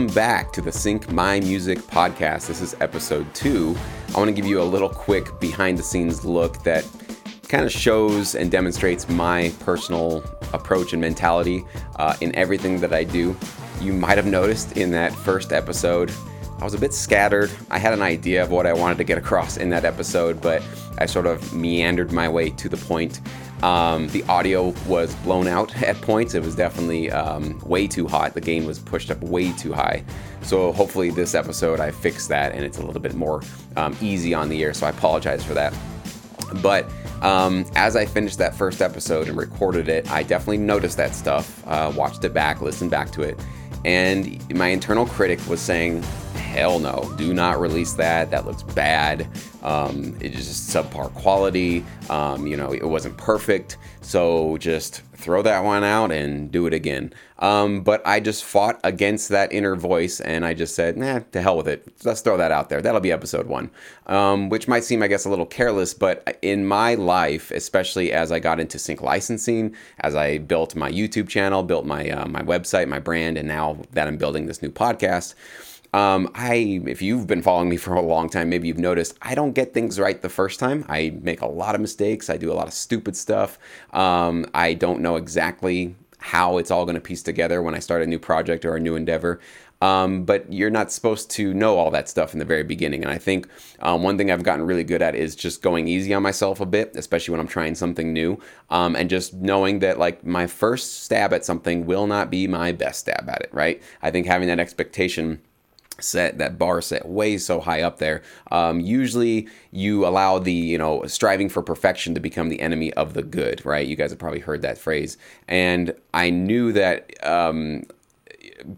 welcome back to the Sync My Music podcast. This is episode two. I want to give you a little quick behind the scenes look that kind of shows and demonstrates my personal approach and mentality uh, in everything that I do. You might have noticed in that first episode, I was a bit scattered. I had an idea of what I wanted to get across in that episode, but I sort of meandered my way to the point. Um, the audio was blown out at points. It was definitely um, way too hot. The gain was pushed up way too high. So hopefully this episode I fixed that and it's a little bit more um, easy on the air. So I apologize for that. But um, as I finished that first episode and recorded it, I definitely noticed that stuff, uh, watched it back, listened back to it, and my internal critic was saying, hell no, do not release that. That looks bad. Um, it's just subpar quality. Um, you know, it wasn't perfect. So just throw that one out and do it again. Um, but I just fought against that inner voice and I just said, nah, to hell with it. Let's throw that out there. That'll be episode one. Um, which might seem, I guess, a little careless, but in my life, especially as I got into sync licensing, as I built my YouTube channel, built my uh, my website, my brand, and now that I'm building this new podcast um, I, if you've been following me for a long time, maybe you've noticed I don't get things right the first time. I make a lot of mistakes. I do a lot of stupid stuff. Um, I don't know exactly how it's all going to piece together when I start a new project or a new endeavor. Um, but you're not supposed to know all that stuff in the very beginning. And I think um, one thing I've gotten really good at is just going easy on myself a bit, especially when I'm trying something new, um, and just knowing that like my first stab at something will not be my best stab at it. Right? I think having that expectation set that bar set way so high up there. Um, usually you allow the you know striving for perfection to become the enemy of the good right? You guys have probably heard that phrase. And i knew that um,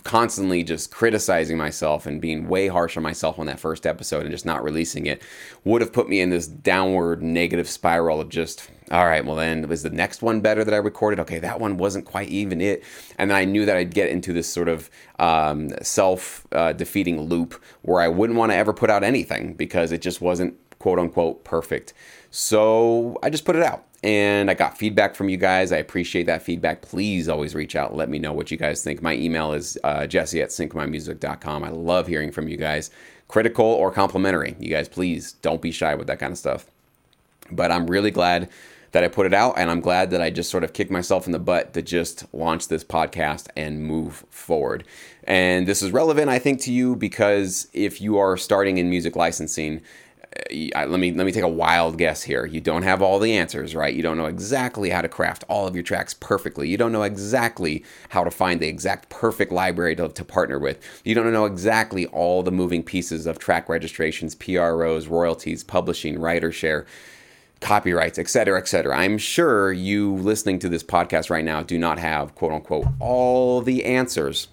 constantly just criticizing myself and being way harsh on myself on that first episode and just not releasing it would have put me in this downward negative spiral of just all right well then was the next one better that i recorded? Okay that one wasn't quite even it. And then i knew that i'd get into this sort of um, self uh, defeating loop where i wouldn't want to ever put out anything because it just wasn't quote unquote perfect so i just put it out and I got feedback from you guys. I appreciate that feedback. Please always reach out. Let me know what you guys think. My email is uh, jesse at syncmymusic.com. I love hearing from you guys, critical or complimentary. You guys, please don't be shy with that kind of stuff. But I'm really glad that I put it out, and I'm glad that I just sort of kicked myself in the butt to just launch this podcast and move forward. And this is relevant, I think, to you because if you are starting in music licensing, let me let me take a wild guess here. You don't have all the answers, right? You don't know exactly how to craft all of your tracks perfectly. You don't know exactly how to find the exact perfect library to, to partner with. You don't know exactly all the moving pieces of track registrations, PROs, royalties, publishing, writer share copyrights, et cetera, et cetera. I'm sure you listening to this podcast right now do not have, quote unquote, all the answers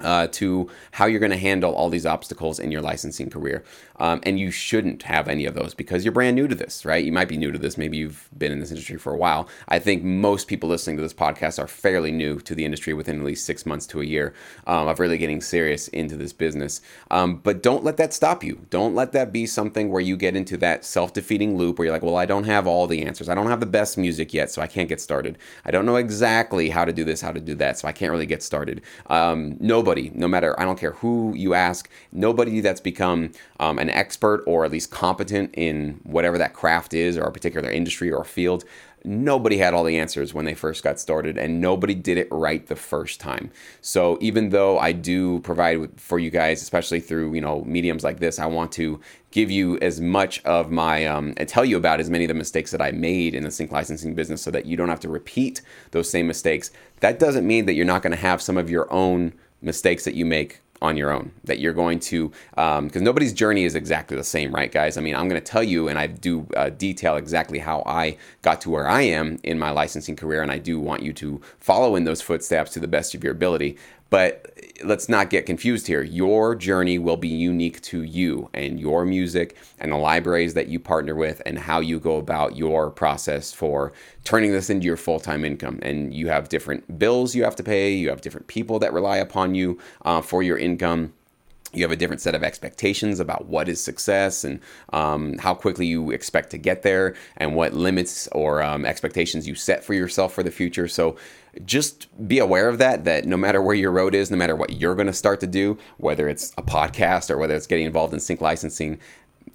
uh, to how you're going to handle all these obstacles in your licensing career. Um, and you shouldn't have any of those because you're brand new to this, right? You might be new to this. Maybe you've been in this industry for a while. I think most people listening to this podcast are fairly new to the industry within at least six months to a year um, of really getting serious into this business. Um, but don't let that stop you. Don't let that be something where you get into that self defeating loop where you're like, well, I don't have all the answers. I don't have the best music yet, so I can't get started. I don't know exactly how to do this, how to do that, so I can't really get started. Um, nobody, no matter, I don't care who you ask, nobody that's become um, an expert or at least competent in whatever that craft is or a particular industry or field nobody had all the answers when they first got started and nobody did it right the first time. So even though i do provide for you guys especially through you know mediums like this i want to give you as much of my um, and tell you about as many of the mistakes that i made in the sync licensing business so that you don't have to repeat those same mistakes. That doesn't mean that you're not going to have some of your own mistakes that you make on your own that you're going to because um, nobody's journey is exactly the same right guys? I mean i'm going to tell you and i do uh, detail exactly how i got to where i am in my licensing career and i do want you to follow in those footsteps to the best of your ability. But let's not get confused here. Your journey will be unique to you and your music and the libraries that you partner with and how you go about your process for turning this into your full time income. And you have different bills you have to pay, you have different people that rely upon you uh, for your income you have a different set of expectations about what is success and um, how quickly you expect to get there and what limits or um, expectations you set for yourself for the future. So just be aware of that that no matter where your road is no matter what you're going to start to do whether it's a podcast or whether it's getting involved in sync licensing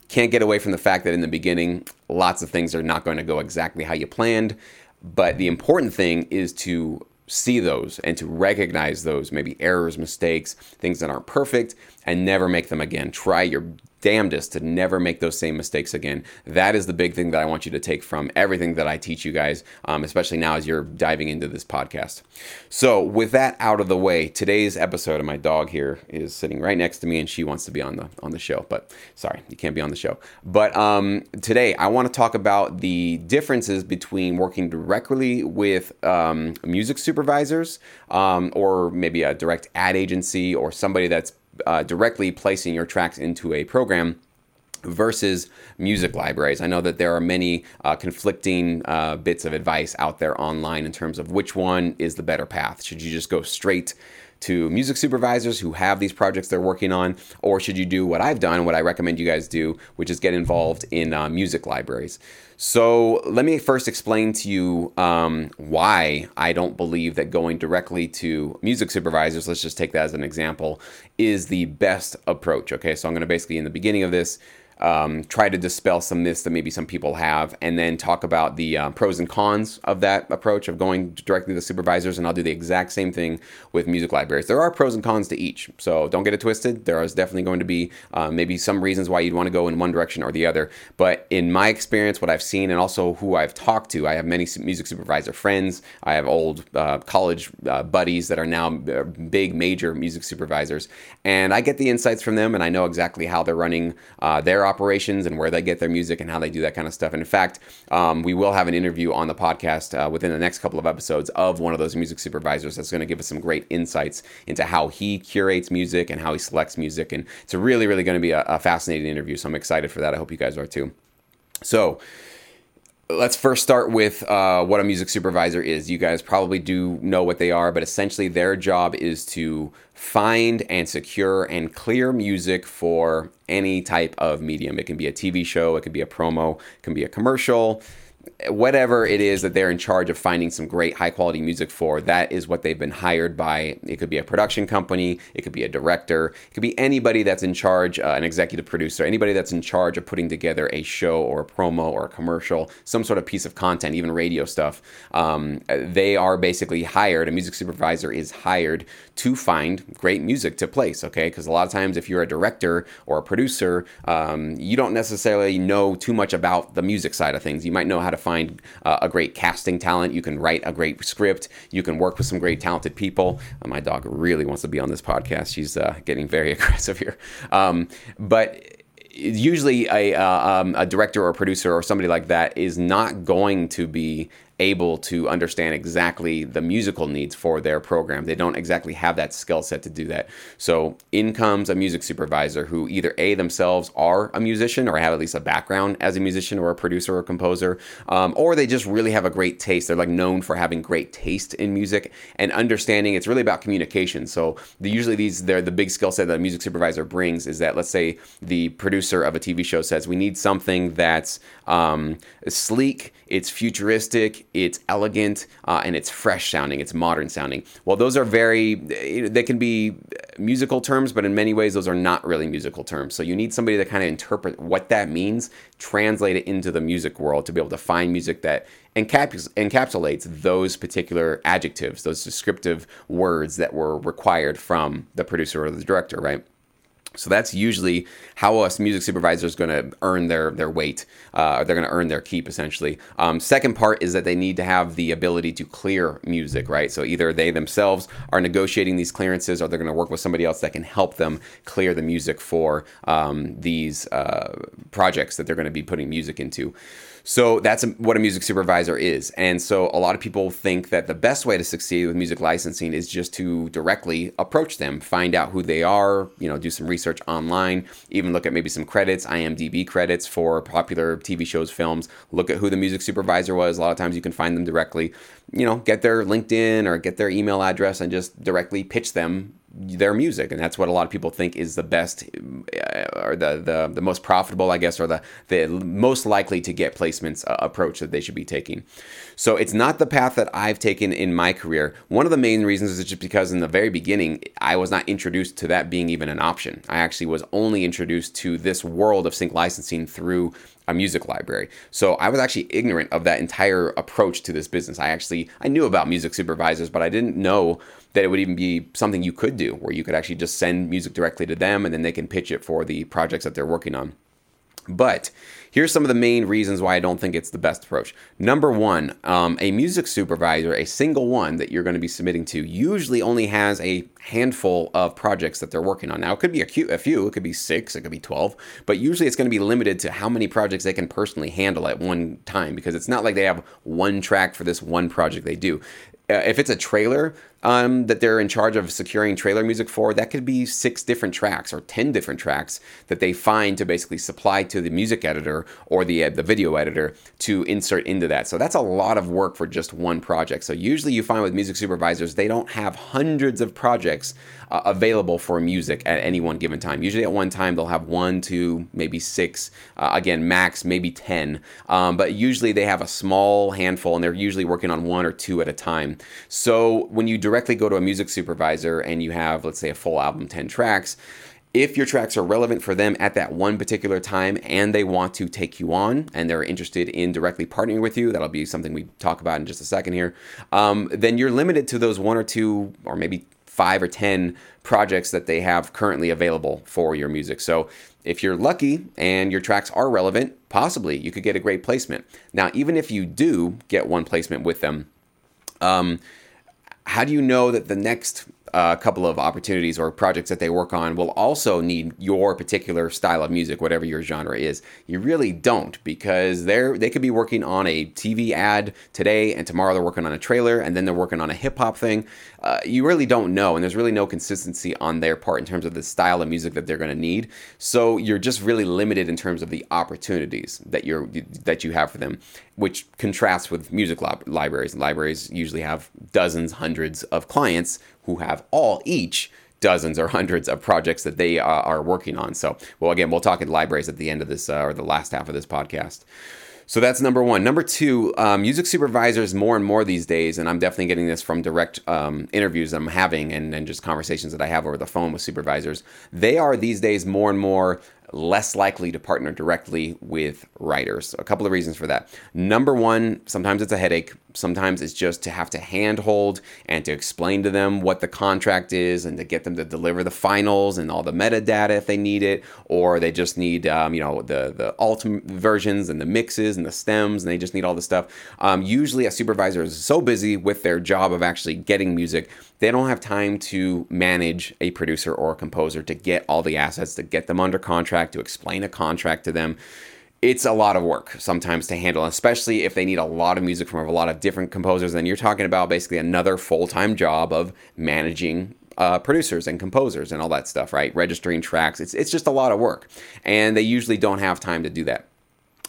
can't get away from the fact that in the beginning lots of things are not going to go exactly how you planned. But the important thing is to see those and to recognize those maybe errors, mistakes, things that aren't perfect, and never make them again. Try your damnedest to never make those same mistakes again. That is the big thing that I want you to take from everything that I teach you guys, um, especially now as you're diving into this podcast. So, with that out of the way, today's episode, of my dog here is sitting right next to me, and she wants to be on the on the show. But sorry, you can't be on the show. But um, today, I want to talk about the differences between working directly with um, music supervisors, um, or maybe a direct ad agency, or somebody that's uh, directly placing your tracks into a program versus music libraries. I know that there are many uh, conflicting uh, bits of advice out there online in terms of which one is the better path. Should you just go straight to music supervisors who have these projects they're working on, or should you do what I've done, what I recommend you guys do, which is get involved in uh, music libraries? So, let me first explain to you um, why I don't believe that going directly to music supervisors, let's just take that as an example, is the best approach. Okay, so I'm going to basically, in the beginning of this, um, try to dispel some myths that maybe some people have, and then talk about the uh, pros and cons of that approach of going directly to the supervisors. And I'll do the exact same thing with music libraries. There are pros and cons to each, so don't get it twisted. There is definitely going to be uh, maybe some reasons why you'd want to go in one direction or the other. But in my experience, what I've seen, and also who I've talked to, I have many music supervisor friends. I have old uh, college uh, buddies that are now uh, big, major music supervisors, and I get the insights from them, and I know exactly how they're running uh, operations and where they get their music and how they do that kind of stuff. And in fact, um, we will have an interview on the podcast uh, within the next couple of episodes of one of those music supervisors that's going to give us some great insights into how he curates music and how he selects music. And it's really, really going to be a, a fascinating interview. So I'm excited for that. I hope you guys are too. So, let's first start with uh, what a music supervisor is. You guys probably do know what they are, but essentially their job is to find and secure and clear music for any type of medium. It can be a TV show, it can be a promo, it can be a commercial whatever it is that they're in charge of finding some great high quality music for, that is what they've been hired by. It could be a production company, it could be a director, it could be anybody that's in charge, uh, an executive producer, anybody that's in charge of putting together a show or a promo or a commercial, some sort of piece of content, even radio stuff. Um, they are basically hired, a music supervisor is hired to find great music to place, okay? Because a lot of times, if you're a director or a producer, um, you don't necessarily know too much about the music side of things. You might know how to find uh, a great casting talent. You can write a great script. You can work with some great talented people. Uh, my dog really wants to be on this podcast. She's uh, getting very aggressive here. Um, but usually a, uh, um, a director or a producer or somebody like that is not going to be able to understand exactly the musical needs for their program. They don't exactly have that skill set to do that. So in comes a music supervisor who either A themselves are a musician or have at least a background as a musician or a producer or composer, um, or they just really have a great taste. They're like known for having great taste in music and understanding. It's really about communication. So the, usually these they're the big skill set that a music supervisor brings is that let's say the producer of a TV show says we need something that's um, sleek, it's futuristic, it's elegant, uh, and it's fresh sounding, it's modern sounding. Well, those are very, they can be musical terms, but in many ways, those are not really musical terms. So you need somebody to kind of interpret what that means, translate it into the music world to be able to find music that encaps- encapsulates those particular adjectives, those descriptive words that were required from the producer or the director, right? So that's usually how us music supervisors is going to earn their their weight. Uh, they're going to earn their keep essentially. Um, second part is that they need to have the ability to clear music, right? So either they themselves are negotiating these clearances, or they're going to work with somebody else that can help them clear the music for um, these uh, projects that they're going to be putting music into. So that's what a music supervisor is. And so a lot of people think that the best way to succeed with music licensing is just to directly approach them, find out who they are, you know, do some research online, even look at maybe some credits, IMDb credits for popular TV shows, films, look at who the music supervisor was. A lot of times you can find them directly, you know, get their LinkedIn or get their email address and just directly pitch them their music, and that's what a lot of people think is the best uh, or the, the the most profitable, I guess, or the the most likely to get placements uh, approach that they should be taking. So it's not the path that I've taken in my career. One of the main reasons is just because in the very beginning I was not introduced to that being even an option. I actually was only introduced to this world of sync licensing through a music library. So I was actually ignorant of that entire approach to this business. I actually I knew about music supervisors, but I didn't know that it would even be something you could do where you could actually just send music directly to them and then they can pitch it for the projects that they're working on. But here's some of the main reasons why I don't think it's the best approach. Number one, um, a music supervisor, a single one that you're going to be submitting to, usually only has a handful of projects that they're working on. Now, it could be a, few, it could be six, it could be 12, but usually it's going to be limited to how many projects they can personally handle at one time because it's not like they have one track for this one project they do. Uh, if it's a trailer, um, that they're in charge of securing trailer music for, that could be six different tracks or 10 different tracks that they find to basically supply to the music editor or the, uh, the video editor to insert into that. So that's a lot of work for just one project. So usually you find with music supervisors, they don't have hundreds of projects uh, available for music at any one given time. Usually at one time, they'll have one, two, maybe six, uh, again, max, maybe 10. Um, but usually they have a small handful and they're usually working on one or two at a time. So when you direct directly go to a music supervisor and you have, let's say, a full album, 10 tracks, if your tracks are relevant for them at that one particular time and they want to take you on and they're interested in directly partnering with you, that'll be something we talk about in just a second here, um, then you're limited to those one or two or maybe five or 10 projects that they have currently available for your music. So if you're lucky and your tracks are relevant, possibly you could get a great placement. Now, even if you do get one placement with them, um, how do you know that the next uh, couple of opportunities or projects that they work on will also need your particular style of music, whatever your genre is. You really don't because they're they could be working on a TV ad today and tomorrow they're working on a trailer and then they're working on a hip hop thing. Uh, you really don't know, and there's really no consistency on their part in terms of the style of music that they're going to need. So you're just really limited in terms of the opportunities that you're that you have for them, which contrasts with music libraries. Libraries usually have dozens, hundreds of clients who have all each dozens or hundreds of projects that they uh, are working on. So, well, again, we'll talk in libraries at the end of this uh, or the last half of this podcast. So that's number one. Number two, um, music supervisors more and more these days, and I'm definitely getting this from direct um, interviews I'm having and, and just conversations that I have over the phone with supervisors. They are these days more and more less likely to partner directly with writers. A couple of reasons for that. Number one, sometimes it's a headache. Sometimes it's just to have to handhold and to explain to them what the contract is and to get them to deliver the finals and all the metadata if they need it, or they just need, um, you know, the the alt versions and the mixes and the stems, and they just need all the stuff. Um, usually, a supervisor is so busy with their job of actually getting music they don't have time to manage a producer or a composer to get all the assets, to get them under contract, to explain a contract to them. It's a lot of work sometimes to handle, especially if they need a lot of music from a lot of different composers. Then you're talking about basically another full time job of managing uh, producers and composers and all that stuff, right? Registering tracks. It's, it's just a lot of work. And they usually don't have time to do that.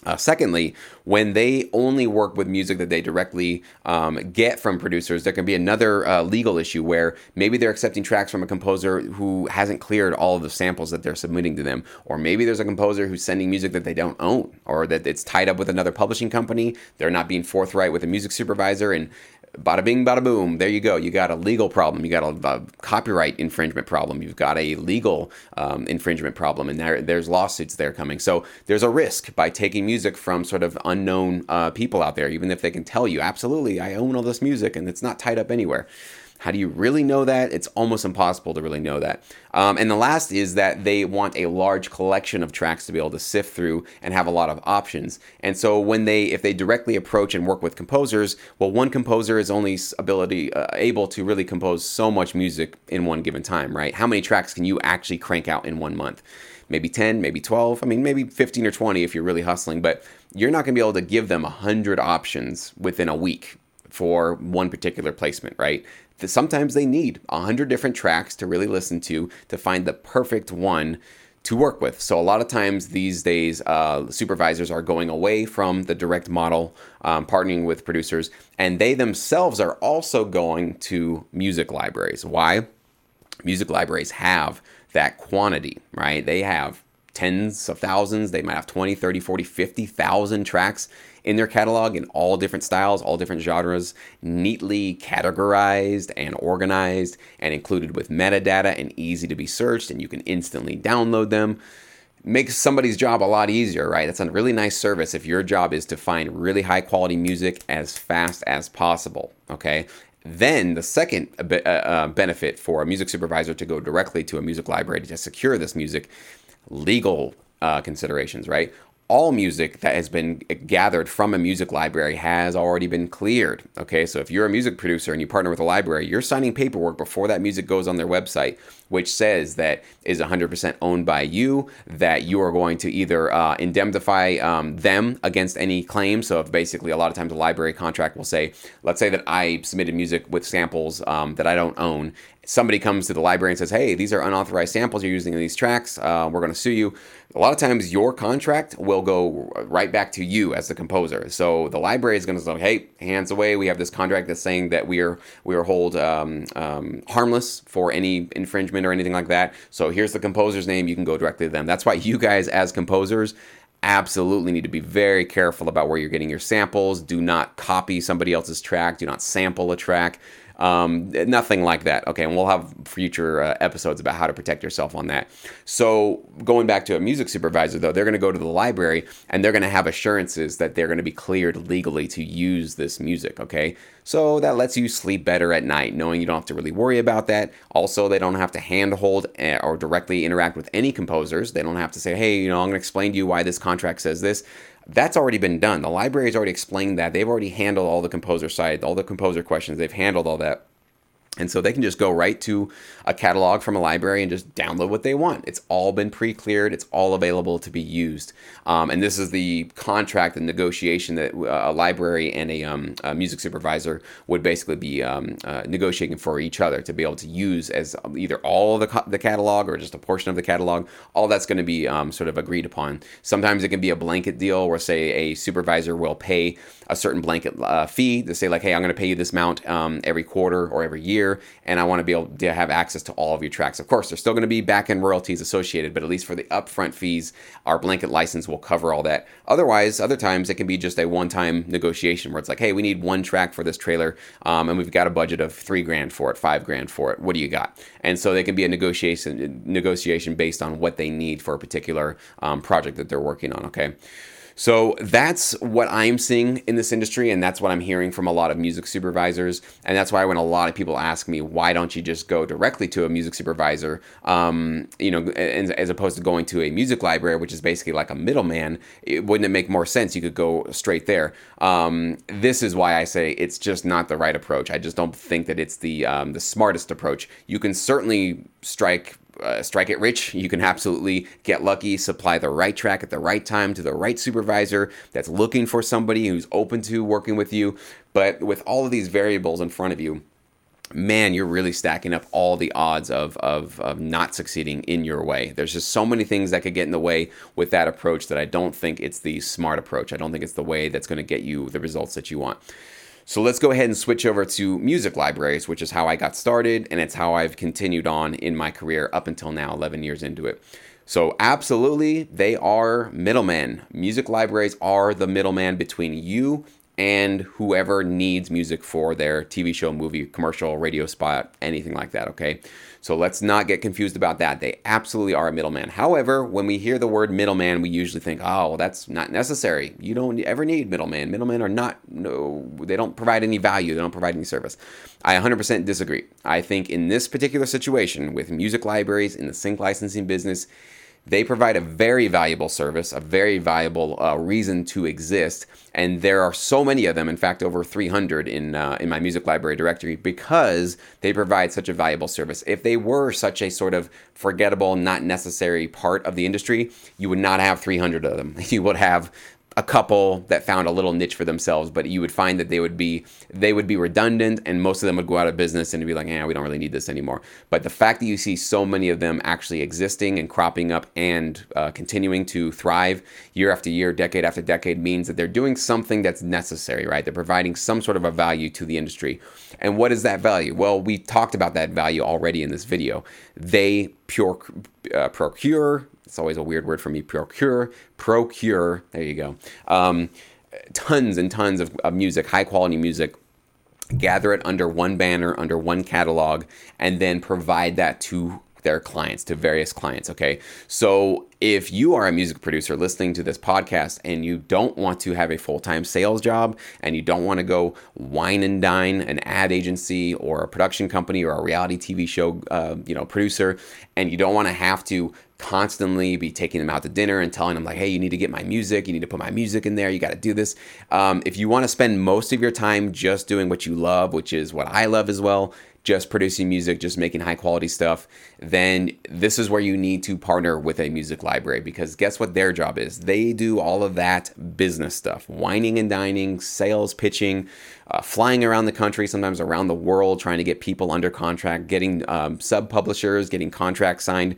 Uh, secondly, when they only work with music that they directly um, get from producers, there can be another uh, legal issue where maybe they're accepting tracks from a composer who hasn't cleared all of the samples that they're submitting to them, or maybe there's a composer who's sending music that they don't own, or that it's tied up with another publishing company. They're not being forthright with a music supervisor, and bada bing, bada boom. There you go. You got a legal problem. You got a, a copyright infringement problem. You've got a legal um, infringement problem, and there, there's lawsuits there coming. So there's a risk by taking music from sort of unknown uh, people out there, even if they can tell you, absolutely, I own all this music and it's not tied up anywhere. How do you really know that? It's almost impossible to really know that. Um, and the last is that they want a large collection of tracks to be able to sift through and have a lot of options. And so when they, if they directly approach and work with composers, well, one composer is only ability uh, able to really compose so much music in one given time, right? How many tracks can you actually crank out in one month? Maybe 10, maybe 12. I mean, maybe 15 or 20 if you're really hustling, but you're not going to be able to give them 100 options within a week for one particular placement, right? sometimes they need 100 different tracks to really listen to to find the perfect one to work with. So a lot of times these days, uh, supervisors are going away from the direct model, um, partnering with producers, and they themselves are also going to music libraries. Why? music libraries have that quantity, right? They have tens of thousands, they might have 20, 30, 40, 50,000 tracks in their catalog in all different styles, all different genres, neatly categorized and organized and included with metadata and easy to be searched, and you can instantly download them. Makes somebody's job a lot easier, right? That's a really nice service if your job is to find really high quality music as fast as possible, okay? Then the second uh, uh, benefit for a music supervisor to go directly to a music library to secure this music, legal uh, considerations, right? All music that has been gathered from a music library has already been cleared. Okay, so if you're a music producer and you partner with a library, you're signing paperwork before that music goes on their website, which says that is 100% owned by you, that you are going to either uh, indemnify um, them against any claim. So if basically a lot of times a library contract will say, let's say that I submitted music with samples um, that I don't own, somebody comes to the library and says, "Hey, these are unauthorized samples you're using in these tracks. Uh, we're going to sue you." A lot of times, your contract will go right back to you as the composer. So the library is going to say, "Hey, hands away. We have this contract that's saying that we are we are hold um, um, harmless for any infringement or anything like that. So here's the composer's name. You can go directly to them. That's why you guys, as composers." absolutely need to be very careful about where you're getting your samples. Do not copy somebody else's track. Do not sample a track. Um, nothing like that. Okay, and we'll have future uh, episodes about how to protect yourself on that. So going back to a music supervisor, though, they're going to go to the library and they're going to have assurances that they're going to be cleared legally to use this music. Okay, so that lets you sleep better at night, knowing you don't have to really worry about that. Also, they don't have to handhold eh, or directly interact with any composers. They don't have to say, "Hey, you know, I'm going to explain to you why this contract says this." That's already been done. The library has already explained that. They've already handled all the composer side, all the composer questions. They've handled all that. And so they can just go right to a catalog from a library and just download what they want. It's all been pre cleared, it's all available to be used. Um, and this is the contract and negotiation that uh, a library and a, um, a music supervisor would basically be um, uh, negotiating for each other to be able to use as either all the, the catalog or just a portion of the catalog. All that's going to be um, sort of agreed upon. Sometimes it can be a blanket deal where, say, a supervisor will pay a certain blanket uh, fee to say, like, hey, I'm going to pay you this amount um, every quarter or every year and I want to be able to have access to all of your tracks. Of course, there's still going to be back end royalties associated, but at least for the upfront fees, our blanket license will cover all that. Otherwise, other times it can be just a one time negotiation where it's like, hey, we need one track for this trailer, um, and we've got a budget of three grand for it, five grand for it. What do you got? And so they can be a negotiation negotiation based on what they need for a particular um, project that they're working on. Okay. So that's what I'm seeing in this industry, and that's what I'm hearing from a lot of music supervisors. And that's why when a lot of people ask me, why don't you just go directly to a music supervisor, um, you know, as, opposed to going to a music library, which is basically like a middleman, it, wouldn't it make more sense? You could go straight there. Um, this is why I say it's just not the right approach. I just don't think that it's the um, the smartest approach. You can certainly strike uh, strike it rich. You can absolutely get lucky, supply the right track at the right time to the right supervisor that's looking for somebody who's open to working with you. But with all of these variables in front of you, man, you're really stacking up all the odds of, of, of not succeeding in your way. There's just so many things that could get in the way with that approach that I don't think it's the smart approach. I don't think it's the way that's going to get you the results that you want. So let's go ahead and switch over to music libraries, which is how I got started, and it's how I've continued on in my career up until now, 11 years into it. So, absolutely, they are middlemen. Music libraries are the middleman between you and whoever needs music for their TV show, movie, commercial, radio spot, anything like that, okay? So let's not get confused about that. They absolutely are a middleman. However, when we hear the word middleman, we usually think, oh, well, that's not necessary. You don't ever need middleman. Middlemen are not, no, they don't provide any value, they don't provide any service. I 100% disagree. I think in this particular situation with music libraries in the sync licensing business, they provide a very valuable service, a very valuable uh, reason to exist, and there are so many of them. In fact, over 300 in uh, in my music library directory because they provide such a valuable service. If they were such a sort of forgettable, not necessary part of the industry, you would not have 300 of them. You would have a couple that found a little niche for themselves, but you would find that they would be they would be redundant, and most of them would go out of business and be like, "Yeah, we don't really need this anymore." But the fact that you see so many of them actually existing and cropping up and uh, continuing to thrive year after year, decade after decade, means that they're doing something that's necessary, right? They're providing some sort of a value to the industry. And what is that value? Well, we talked about that value already in this video. They pure uh, procure it's always a weird word for me. Procure, procure. There you go. Um, tons and tons of, of music, high quality music. Gather it under one banner, under one catalog, and then provide that to their clients, to various clients. Okay. So if you are a music producer listening to this podcast and you don't want to have a full time sales job and you don't want to go wine and dine an ad agency or a production company or a reality TV show, uh, you know, producer, and you don't want to have to constantly be taking them out to dinner and telling them like hey you need to get my music you need to put my music in there you got to do this um, if you want to spend most of your time just doing what you love which is what i love as well just producing music just making high quality stuff then this is where you need to partner with a music library because guess what their job is they do all of that business stuff wining and dining sales pitching uh, flying around the country sometimes around the world trying to get people under contract getting um, sub publishers getting contracts signed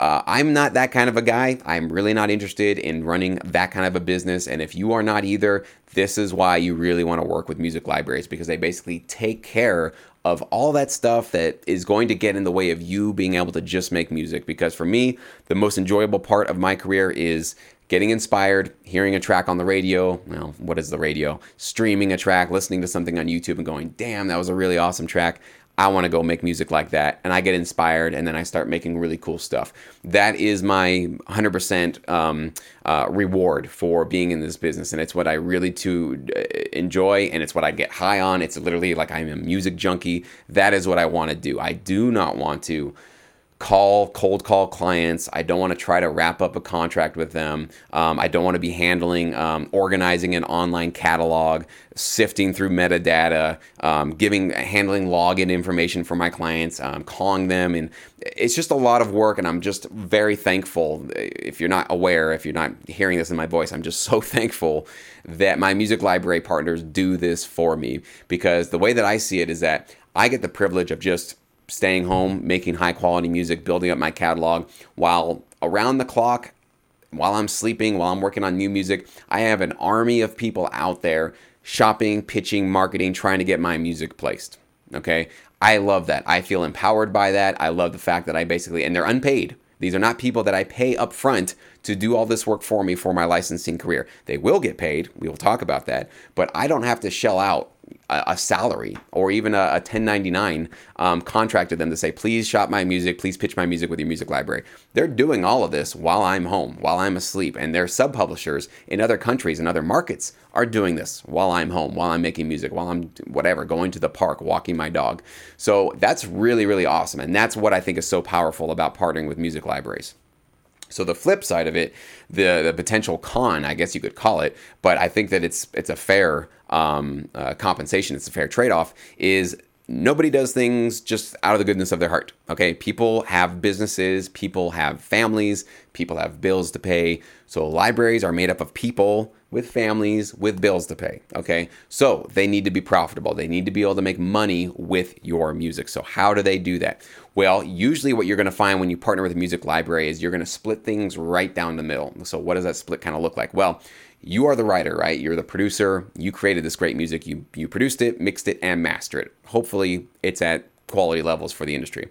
uh, I'm not that kind of a guy. I'm really not interested in running that kind of a business. And if you are not either, this is why you really want to work with music libraries because they basically take care of all that stuff that is going to get in the way of you being able to just make music. Because for me, the most enjoyable part of my career is getting inspired, hearing a track on the radio. Well, what is the radio? Streaming a track, listening to something on YouTube and going, damn, that was a really awesome track. I want to go make music like that. And I get inspired and then I start making really cool stuff. That is my 100% um, uh, reward for being in this business. And it's what I really to uh, enjoy and it's what I get high on. It's literally like I'm a music junkie. That is what I want to do. I do not want to call cold call clients. I don't want to try to wrap up a contract with them. Um, i don't want to be handling um, organizing an online catalog sifting through metadata um, giving handling login information for my clients um, calling them and it's just a lot of work and i'm just very thankful. If you're not aware if you're not hearing this in my voice i'm just so thankful that my music library partners do this for me because the way that i see it is that i get the privilege of just staying home, making high quality music, building up my catalog while around the clock, while I'm sleeping, while I'm working on new music, I have an army of people out there shopping, pitching, marketing, trying to get my music placed. Okay. I love that. I feel empowered by that. I love the fact that I basically, and they're unpaid. These are not people that I pay up front to do all this work for me for my licensing career. They will get paid. We will talk about that. But I don't have to shell out a, salary or even a, a 1099 um, them to say, please shop my music, please pitch my music with your music library. They're doing all of this while I'm home, while I'm asleep, and their sub publishers in other countries and other markets are doing this while I'm home, while I'm making music, while I'm whatever, going to the park, walking my dog. So that's really, really awesome. And that's what I think is so powerful about partnering with music libraries. So the flip side of it, the the potential con, I guess you could call it, but I think that it's it's a fair um, uh, compensation, it's a fair trade off. Is nobody does things just out of the goodness of their heart. Okay, people have businesses, people have families, people have bills to pay. So libraries are made up of people with families with bills to pay. Okay, so they need to be profitable. They need to be able to make money with your music. So how do they do that? Well, usually what you're going to find when you partner with a music library is you're going to split things right down the middle. So what does that split kind of look like? Well, you are the writer, right? You're the producer. You created this great music. You you produced it, mixed it, and mastered it. Hopefully, it's at quality levels for the industry.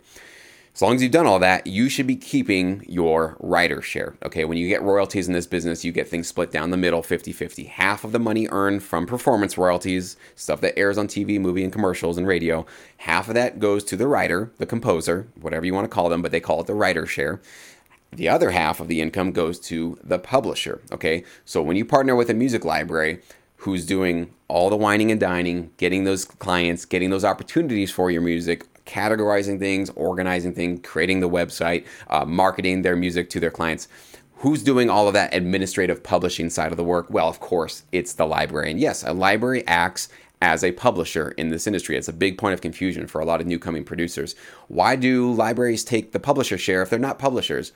As long as you've done all that, you should be keeping your writer share. Okay, when you get royalties in this business, you get things split down the middle 50 50. Half of the money earned from performance royalties, stuff that airs on TV, movie, and commercials and radio, half of that goes to the writer, the composer, whatever you want to call them, but they call it the writer share. The other half of the income goes to the publisher. Okay, so when you partner with a music library, who's doing all the wining and dining, getting those clients, getting those opportunities for your music, categorizing things, organizing things, creating the website, uh, marketing their music to their clients. Who's doing all of that administrative publishing side of the work? Well, of course, it's the library. And yes, a library acts as a publisher in this industry. It's a big point of confusion for a lot of new coming producers. Why do libraries take the publisher share if they're not publishers?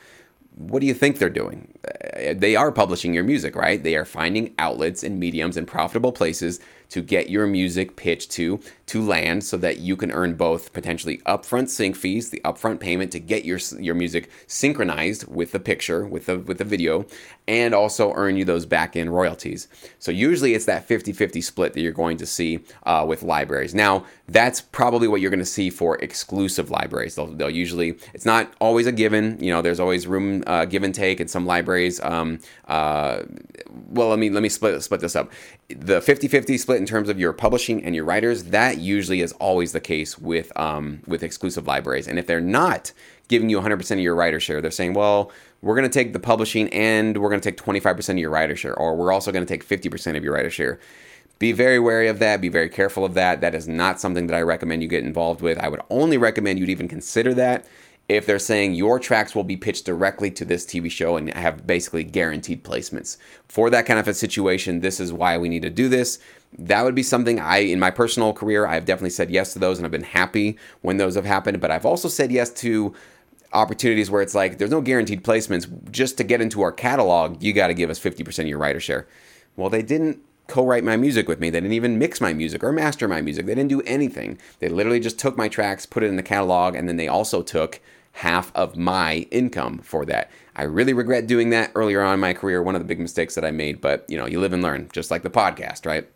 What do you think they're doing? Uh, they are publishing your music, right? They are finding outlets and mediums and profitable places to get your music pitched to to land so that you can earn both potentially upfront sync fees, the upfront payment to get your your music synchronized with the picture, with the with the video, and also earn you those back end royalties. So usually it's that 50-50 split that you're going to see uh, with libraries. Now that's probably what you're going to see for exclusive libraries. They'll, they'll usually it's not always a given. You know, there's always room uh, give and take in some libraries. Um, uh, well, let me let me split split this up. The 50-50 split in terms of your publishing and your writers, that usually is always the case with um, with exclusive libraries. And if they're not giving you 100% of your writer share, they're saying, well, we're going to take the publishing and we're going to take 25% of your writer share, or we're also going to take 50% of your writer share. Be very wary of that. Be very careful of that. That is not something that I recommend you get involved with. I would only recommend you'd even consider that if they're saying your tracks will be pitched directly to this TV show and have basically guaranteed placements. For that kind of a situation, this is why we need to do this. That would be something I, in my personal career, I've definitely said yes to those and I've been happy when those have happened. But I've also said yes to opportunities where it's like there's no guaranteed placements. Just to get into our catalog, you got to give us 50% of your writer share. Well, they didn't co-write my music with me. They didn't even mix my music or master my music. They didn't do anything. They literally just took my tracks, put it in the catalog, and then they also took half of my income for that. I really regret doing that earlier on in my career, one of the big mistakes that I made, but you know, you live and learn, just like the podcast, right?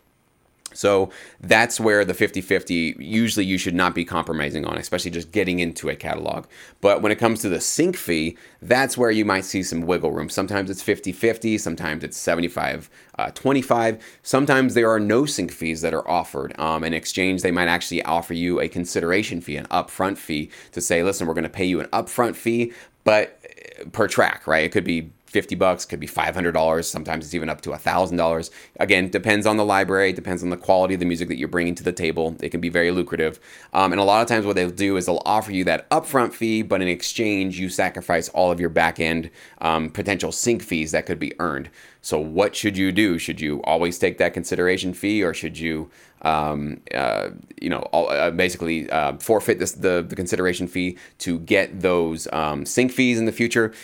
So that's where the 50 50 usually you should not be compromising on, especially just getting into a catalog. But when it comes to the sync fee, that's where you might see some wiggle room. Sometimes it's 50 50, sometimes it's 75 uh, 25. Sometimes there are no sync fees that are offered. Um, in exchange, they might actually offer you a consideration fee, an upfront fee to say, listen, we're going to pay you an upfront fee, but uh, per track, right? It could be 50 bucks, could be $500. Sometimes it's even up to $1,000. Again, depends on the library, depends on the quality of the music that you're bringing to the table. It can be very lucrative. Um, and a lot of times, what they'll do is they'll offer you that upfront fee, but in exchange, you sacrifice all of your back end um, potential sync fees that could be earned. So, what should you do? Should you always take that consideration fee, or should you, um, uh, you know, all, uh, basically uh, forfeit this, the the consideration fee to get those um, sync fees in the future?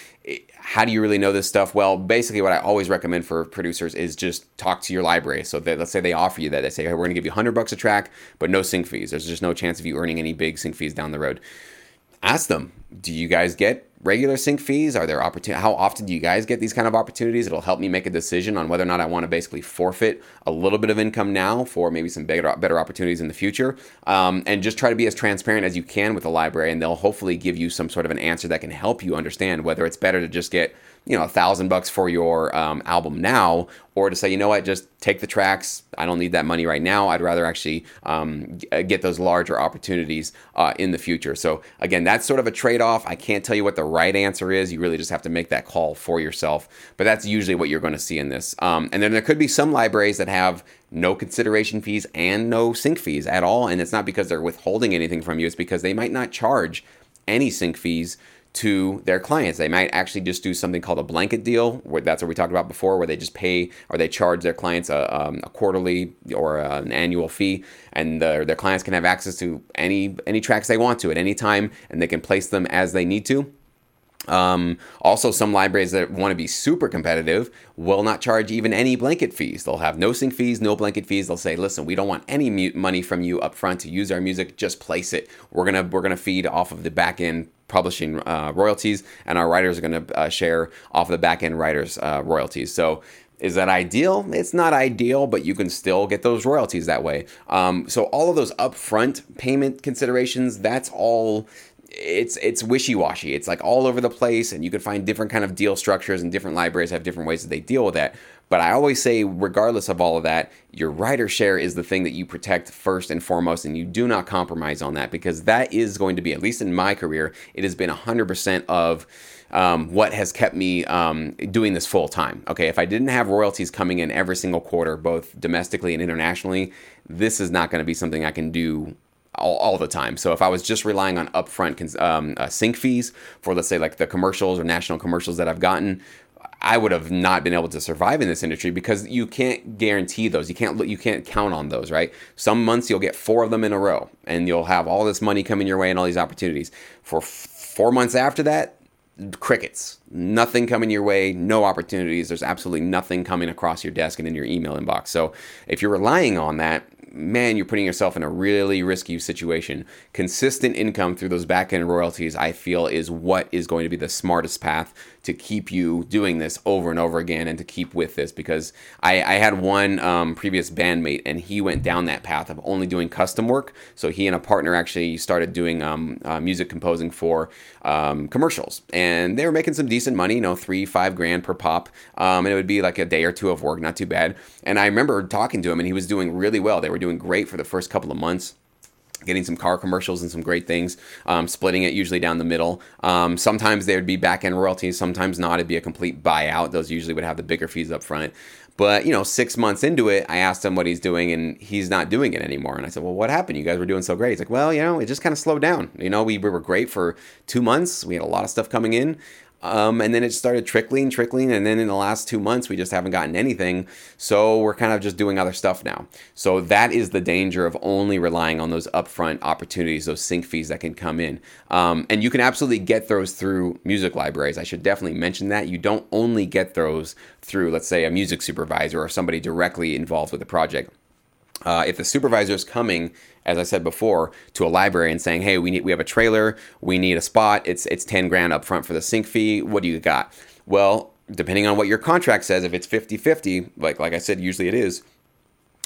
How do you really know this stuff? Well, basically, what I always recommend for producers is just talk to your library. So let's say they offer you that. They say, hey, we're going to give you 100 bucks a track, but no sync fees. There's just no chance of you earning any big sync fees down the road. Ask them, do you guys get regular sync fees? Are there opportunity? How often do you guys get these kind of opportunities? It'll help me make a decision on whether or not I want to basically forfeit a little bit of income now for maybe some better better opportunities in the future. Um, and just try to be as transparent as you can with the library, and they'll hopefully give you some sort of an answer that can help you understand whether it's better to just get you know a thousand bucks for your um, album now or to say you know what? Just take the tracks. I don't need that money right now. I'd rather actually um, uh, get those larger opportunities uh, in the future. So again that's sort of a trade-off. I can't tell you what the right answer is. You really just have to make that call for yourself. But that's usually what you're going to see in this. Um, and then there could be some libraries that have no consideration fees and no sync fees at all. And it's not because they're withholding anything from you. It's because they might not charge any sync fees to their clients. They might actually just do something called a blanket deal, where that's what we talked about before, where they just pay or they charge their clients a, um, a quarterly or an annual fee, and the, their clients can have access to any any tracks they want to at any time, and they can place them as they need to. Um, also, some libraries that want to be super competitive will not charge even any blanket fees. They'll have no sync fees, no blanket fees. They'll say, "Listen, we don't want any mu- money from you up front to use our music. Just place it. We're gonna we're gonna feed off of the back end publishing uh, royalties, and our writers are going to uh, share off the back end writers' uh, royalties. So is that ideal? It's not ideal, but you can still get those royalties that way. Um, so all of those upfront payment considerations, that's all it's it's wishy-washy. It's like all over the place, and you can find different kind of deal structures, and different libraries have different ways that they deal with that. But I always say, regardless of all of that, your writer share is the thing that you protect first and foremost, and you do not compromise on that because that is going to be, at least in my career, it has been 100% of um, what has kept me um, doing this full time. Okay, if I didn't have royalties coming in every single quarter, both domestically and internationally, this is not going to be something I can do all, all, the time. So if I was just relying on upfront um, uh, sync fees for, let's say, like the commercials or national commercials that I've gotten, I would have not been able to survive in this industry because you can't guarantee those. You can't you can't count on those, right? Some months you'll get four of them in a row, and you'll have all this money coming your way and all these opportunities. For f- four months after that, crickets. Nothing coming your way, no opportunities. There's absolutely nothing coming across your desk and in your email inbox. So if you're relying on that, man, you're putting yourself in a really risky situation. Consistent income through those back end royalties, I feel, is what is going to be the smartest path to keep you doing this over and over again and to keep with this because I, I had one um, previous bandmate and he went down that path of only doing custom work. So he and a partner actually started doing um, uh, music composing for um, commercials and they were making some decent money, you know, three, five grand per pop. Um, and it would be like a day or two of work, not too bad. And I remember talking to him and he was doing really well. They were doing great for the first couple of months getting some car commercials and some great things, um, splitting it usually down the middle. Um, sometimes there would be back end royalties, sometimes not. It'd be a complete buyout. Those usually would have the bigger fees up front. But you know, six months into it, I asked him what he's doing, and he's not doing it anymore. And I said, "Well, what happened? You guys were doing so great." He's like, "Well, you know, it just kind of slowed down. You know, we, we were great for two months. We had a lot of stuff coming in, um, and then it started trickling, trickling, and then in the last two months, we just haven't gotten anything. So we're kind of just doing other stuff now. So that is the danger of only relying on those upfront opportunities, those sync fees that can come in. Um, and you can absolutely get those through music libraries. I should definitely mention that. You don't only get those through, let's say, a music supervisor or somebody directly involved with the project. Uh, if the supervisor is coming as I said before, to a library and saying, "Hey, we need we have a trailer, we need a spot. It's it's 10 grand up front for the sync fee. What do you got?" Well, depending on what your contract says, if it's 50-50, like like I said, usually it is,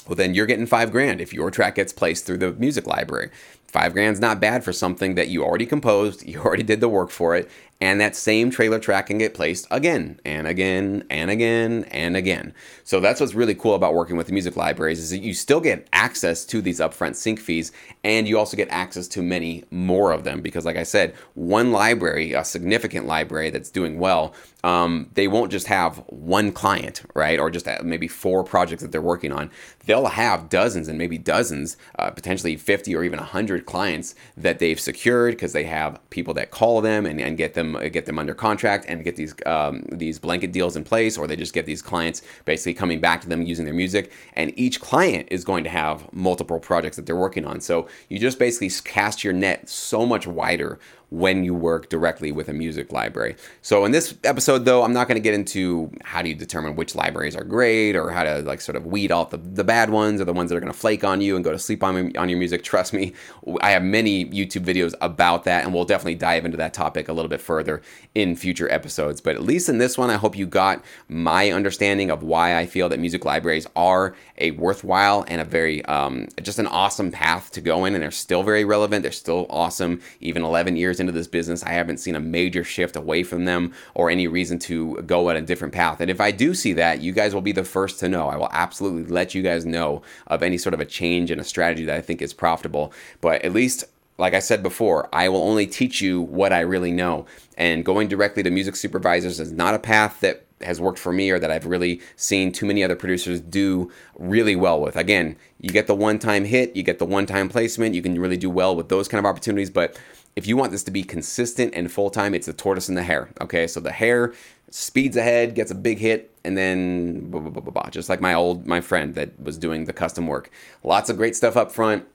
well then you're getting 5 grand if your track gets placed through the music library. Five grand's not bad for something that you already composed, you already did the work for it, and that same trailer track can get placed again and again and again and again. So that's what's really cool about working with the music libraries is that you still get access to these upfront sync fees and you also get access to many more of them because like I said, one library, a significant library that's doing well, um, they won't just have one client, right? Or just maybe four projects that they're working on. They'll have dozens and maybe dozens, uh, potentially 50 or even 100 clients that they've secured because they have people that call them and, and get them them get them under contract and get these um, these blanket deals in place, or they just get these clients basically coming back to them using their music. And each client is going to have multiple projects that they're working on. So you just basically cast your net so much wider when you work directly with a music library. So in this episode though, I'm not going to get into how do you determine which libraries are great or how to like sort of weed out the, the bad ones or the ones that are going to flake on you and go to sleep on, on your music. Trust me, I have many YouTube videos about that and we'll definitely dive into that topic a little bit further in future episodes. But at least in this one, I hope you got my understanding of why I feel that music libraries are a worthwhile and a very, um, just an awesome path to go in and they're still very relevant. They're still awesome even 11 years into this business, I haven't seen a major shift away from them or any reason to go at a different path. And if I do see that, you guys will be the first to know. I will absolutely let you guys know of any sort of a change in a strategy that I think is profitable. But at least like I said before, I will only teach you what I really know. And going directly to music supervisors is not a path that has worked for me or that I've really seen too many other producers do really well with. Again, you get the one time hit, you get the one time placement, you can really do well with those kind of opportunities. But if you want this to be consistent and full time, it's the tortoise and the hare. Okay, so the hare speeds ahead, gets a big hit, and then blah, blah, blah, blah, blah. just like my old my friend that was doing the custom work. Lots of great stuff up front.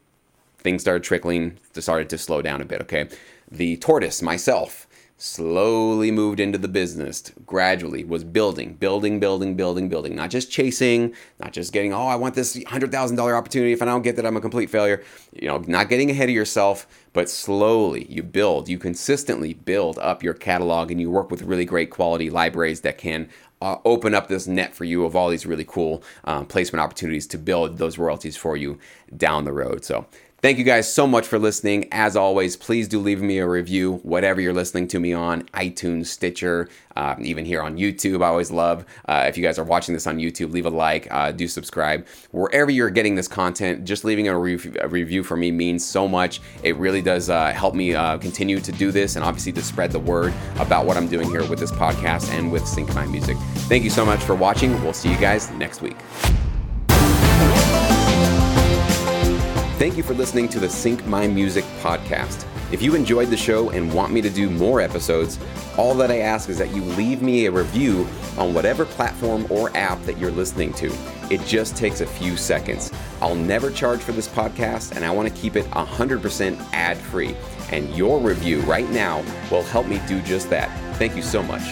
Things started trickling, started to slow down a bit. Okay, the tortoise myself slowly moved into the business gradually was building building building building building. Not just chasing not just getting oh i want this $100000 opportunity. If i don't get that i'm a complete failure. You know not getting ahead of yourself but slowly you build you consistently build up your catalog and you work with really great quality libraries that can uh, open up this net for you of all these really cool uh, placement opportunities to build those royalties for you down the road. So Thank you guys so much for listening. As always, please do leave me a review, whatever you're listening to me on iTunes, Stitcher, uh, even here on YouTube. I always love uh, if you guys are watching this on YouTube, leave a like, uh, do subscribe. Wherever you're getting this content, just leaving a, re- a review for me means so much. It really does uh, help me uh, continue to do this and obviously to spread the word about what I'm doing here with this podcast and with Sync My Music. Thank you so much for watching. We'll see you guys next week. Thank you for listening to the Sync My Music podcast. If you enjoyed the show and want me to do more episodes, all that I ask is that you leave me a review on whatever platform or app that you're listening to. It just takes a few seconds. I'll never charge for this podcast, and I want to keep it 100% ad free. And your review right now will help me do just that. Thank you so much.